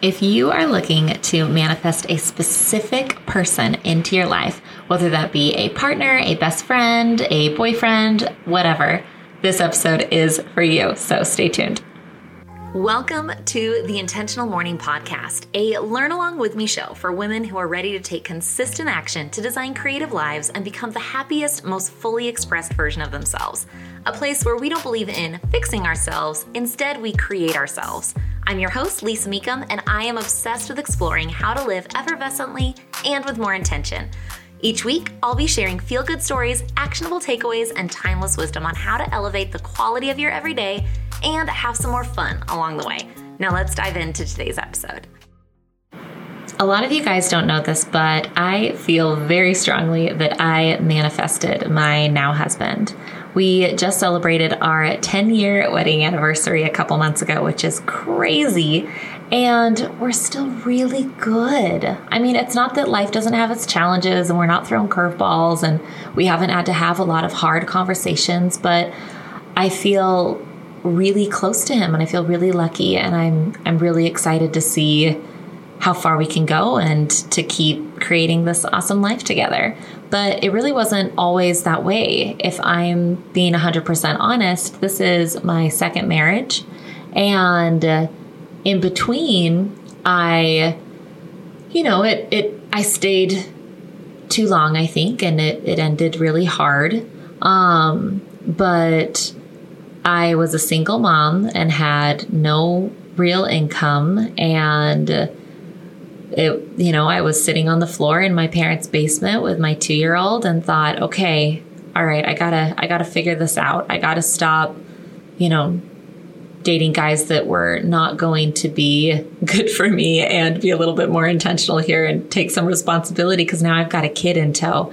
If you are looking to manifest a specific person into your life, whether that be a partner, a best friend, a boyfriend, whatever, this episode is for you. So stay tuned. Welcome to the Intentional Morning Podcast, a learn along with me show for women who are ready to take consistent action to design creative lives and become the happiest, most fully expressed version of themselves. A place where we don't believe in fixing ourselves, instead, we create ourselves. I'm your host, Lisa Mecham, and I am obsessed with exploring how to live effervescently and with more intention. Each week, I'll be sharing feel good stories, actionable takeaways, and timeless wisdom on how to elevate the quality of your everyday and have some more fun along the way. Now, let's dive into today's episode. A lot of you guys don't know this, but I feel very strongly that I manifested my now husband. We just celebrated our 10 year wedding anniversary a couple months ago, which is crazy. And we're still really good. I mean, it's not that life doesn't have its challenges and we're not throwing curveballs and we haven't had to have a lot of hard conversations, but I feel really close to him and I feel really lucky and I'm I'm really excited to see how far we can go and to keep creating this awesome life together. But it really wasn't always that way. If I'm being 100% honest, this is my second marriage. And in between, I, you know, it, it, I stayed too long, I think, and it, it ended really hard. Um, but I was a single mom and had no real income and it you know i was sitting on the floor in my parents basement with my two year old and thought okay all right i gotta i gotta figure this out. I gotta stop you know dating guys that were not going to be good for me and be a little bit more intentional here and take some responsibility because now i've got a kid in tow.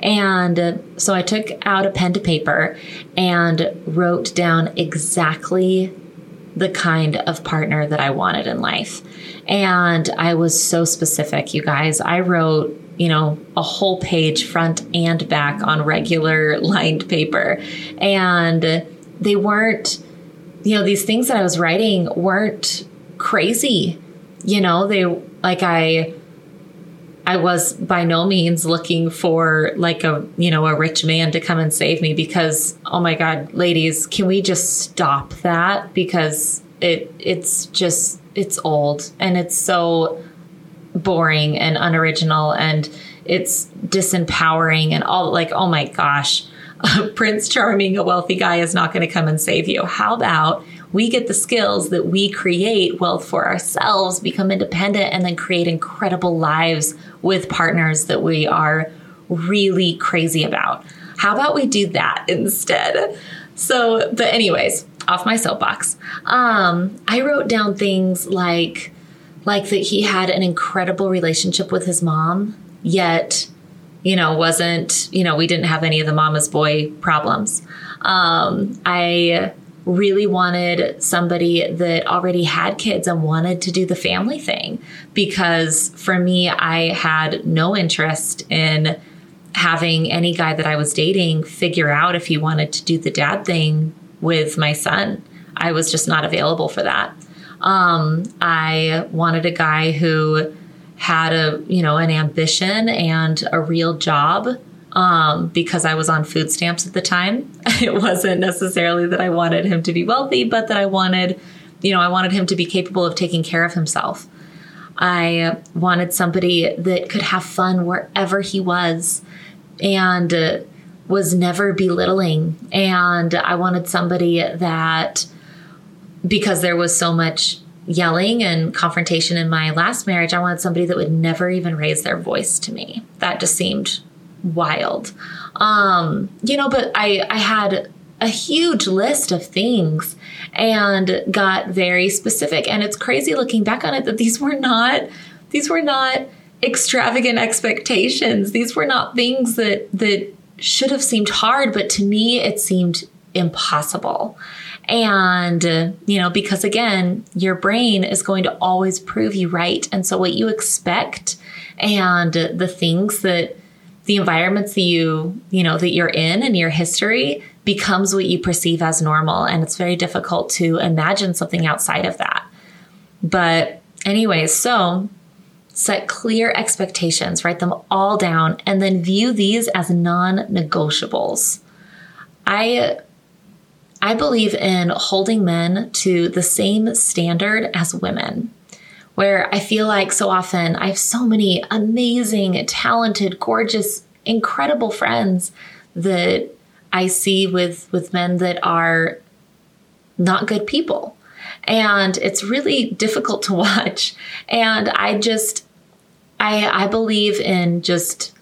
And uh, so i took out a pen to paper and wrote down exactly the kind of partner that I wanted in life. And I was so specific, you guys. I wrote, you know, a whole page front and back on regular lined paper. And they weren't, you know, these things that I was writing weren't crazy. You know, they like I I was by no means looking for like a, you know, a rich man to come and save me because oh my god, ladies, can we just stop that? Because it it's just it's old and it's so boring and unoriginal and it's disempowering and all like oh my gosh a prince charming a wealthy guy is not going to come and save you. How about we get the skills that we create wealth for ourselves become independent and then create incredible lives with partners that we are really crazy about how about we do that instead so but anyways off my soapbox. Um, I wrote down things like like that he had an incredible relationship with his mom, yet you know wasn't you know we didn't have any of the mama's boy problems. Um, I really wanted somebody that already had kids and wanted to do the family thing because for me I had no interest in having any guy that I was dating figure out if he wanted to do the dad thing with my son. I was just not available for that. Um, I wanted a guy who had a you know an ambition and a real job um, because I was on food stamps at the time. It wasn't necessarily that I wanted him to be wealthy, but that I wanted you know I wanted him to be capable of taking care of himself. I wanted somebody that could have fun wherever he was and uh, was never belittling. And I wanted somebody that, because there was so much yelling and confrontation in my last marriage, I wanted somebody that would never even raise their voice to me. That just seemed wild. Um, you know, but I, I had a huge list of things and got very specific. And it's crazy looking back on it that these were not, these were not extravagant expectations. These were not things that, that should have seemed hard, but to me, it seemed impossible. And, you know, because again, your brain is going to always prove you right. And so what you expect and the things that the environments that you, you know, that you're in and your history becomes what you perceive as normal. And it's very difficult to imagine something outside of that. But anyways, so set clear expectations, write them all down, and then view these as non negotiables. I I believe in holding men to the same standard as women, where I feel like so often I have so many amazing, talented, gorgeous, incredible friends that I see with with men that are not good people. And it's really difficult to watch. And I just I I believe in just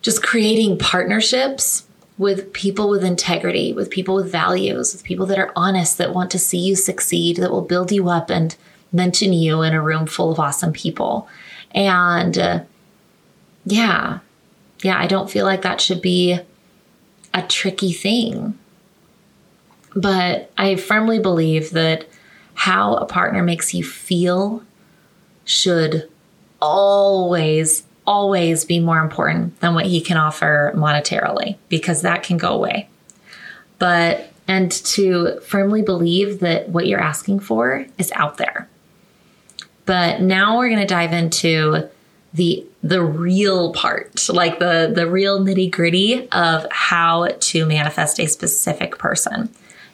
just creating partnerships with people with integrity, with people with values, with people that are honest, that want to see you succeed, that will build you up and mention you in a room full of awesome people. And uh, yeah, yeah, I don't feel like that should be a tricky thing. But I firmly believe that how a partner makes you feel should always, always be more important than what he can offer monetarily because that can go away. But, and to firmly believe that what you're asking for is out there. But now we're going to dive into the the real part, like the the real nitty gritty of how to manifest a specific person.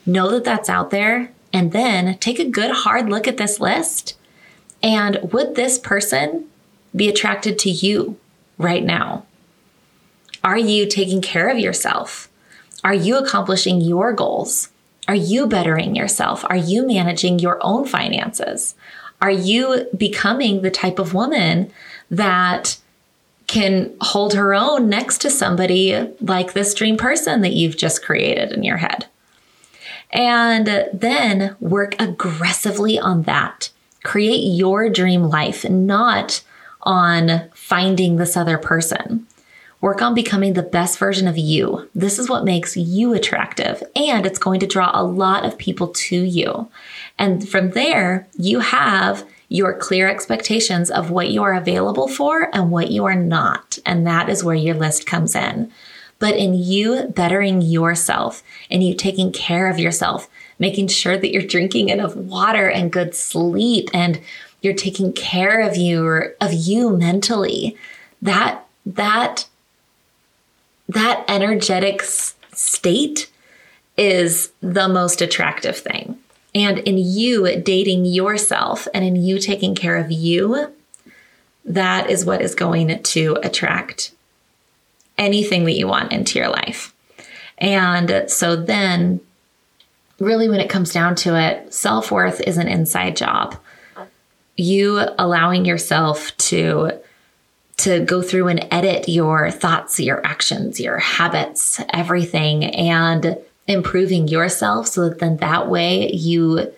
Know that that's out there, and then take a good hard look at this list. And would this person be attracted to you right now? Are you taking care of yourself? Are you accomplishing your goals? Are you bettering yourself? Are you managing your own finances? Are you becoming the type of woman that can hold her own next to somebody like this dream person that you've just created in your head? And then work aggressively on that. Create your dream life, not on finding this other person. Work on becoming the best version of you. This is what makes you attractive, and it's going to draw a lot of people to you. And from there, you have your clear expectations of what you are available for and what you are not. And that is where your list comes in. But in you bettering yourself and you taking care of yourself, making sure that you're drinking enough water and good sleep and you're taking care of you of you mentally, that, that, that energetic state is the most attractive thing. And in you dating yourself and in you taking care of you, that is what is going to attract anything that you want into your life. And so then, really, when it comes down to it, self worth is an inside job. You allowing yourself to to go through and edit your thoughts, your actions, your habits, everything, and improving yourself so that then that way you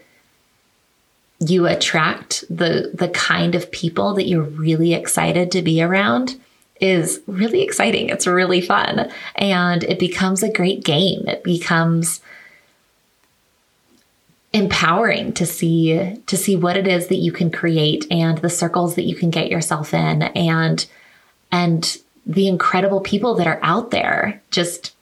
you attract the the kind of people that you're really excited to be around is really exciting. It's really fun and it becomes a great game. It becomes empowering to see to see what it is that you can create and the circles that you can get yourself in and and the incredible people that are out there just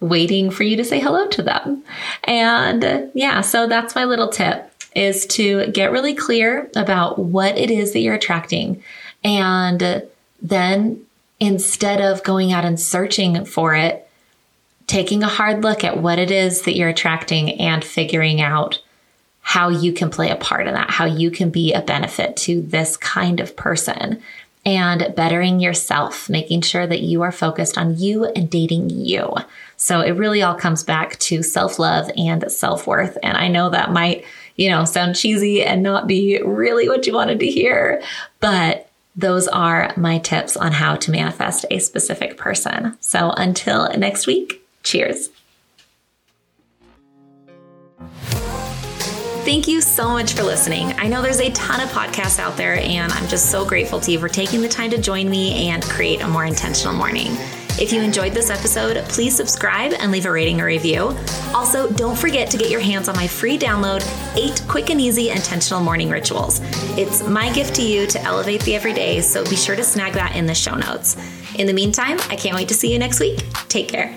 waiting for you to say hello to them. And yeah, so that's my little tip is to get really clear about what it is that you're attracting. And then instead of going out and searching for it, taking a hard look at what it is that you're attracting and figuring out how you can play a part in that, how you can be a benefit to this kind of person and bettering yourself, making sure that you are focused on you and dating you. So it really all comes back to self love and self worth. And I know that might, you know, sound cheesy and not be really what you wanted to hear, but those are my tips on how to manifest a specific person. So until next week, cheers. Thank you so much for listening. I know there's a ton of podcasts out there, and I'm just so grateful to you for taking the time to join me and create a more intentional morning. If you enjoyed this episode, please subscribe and leave a rating or review. Also, don't forget to get your hands on my free download, Eight Quick and Easy Intentional Morning Rituals. It's my gift to you to elevate the everyday, so be sure to snag that in the show notes. In the meantime, I can't wait to see you next week. Take care.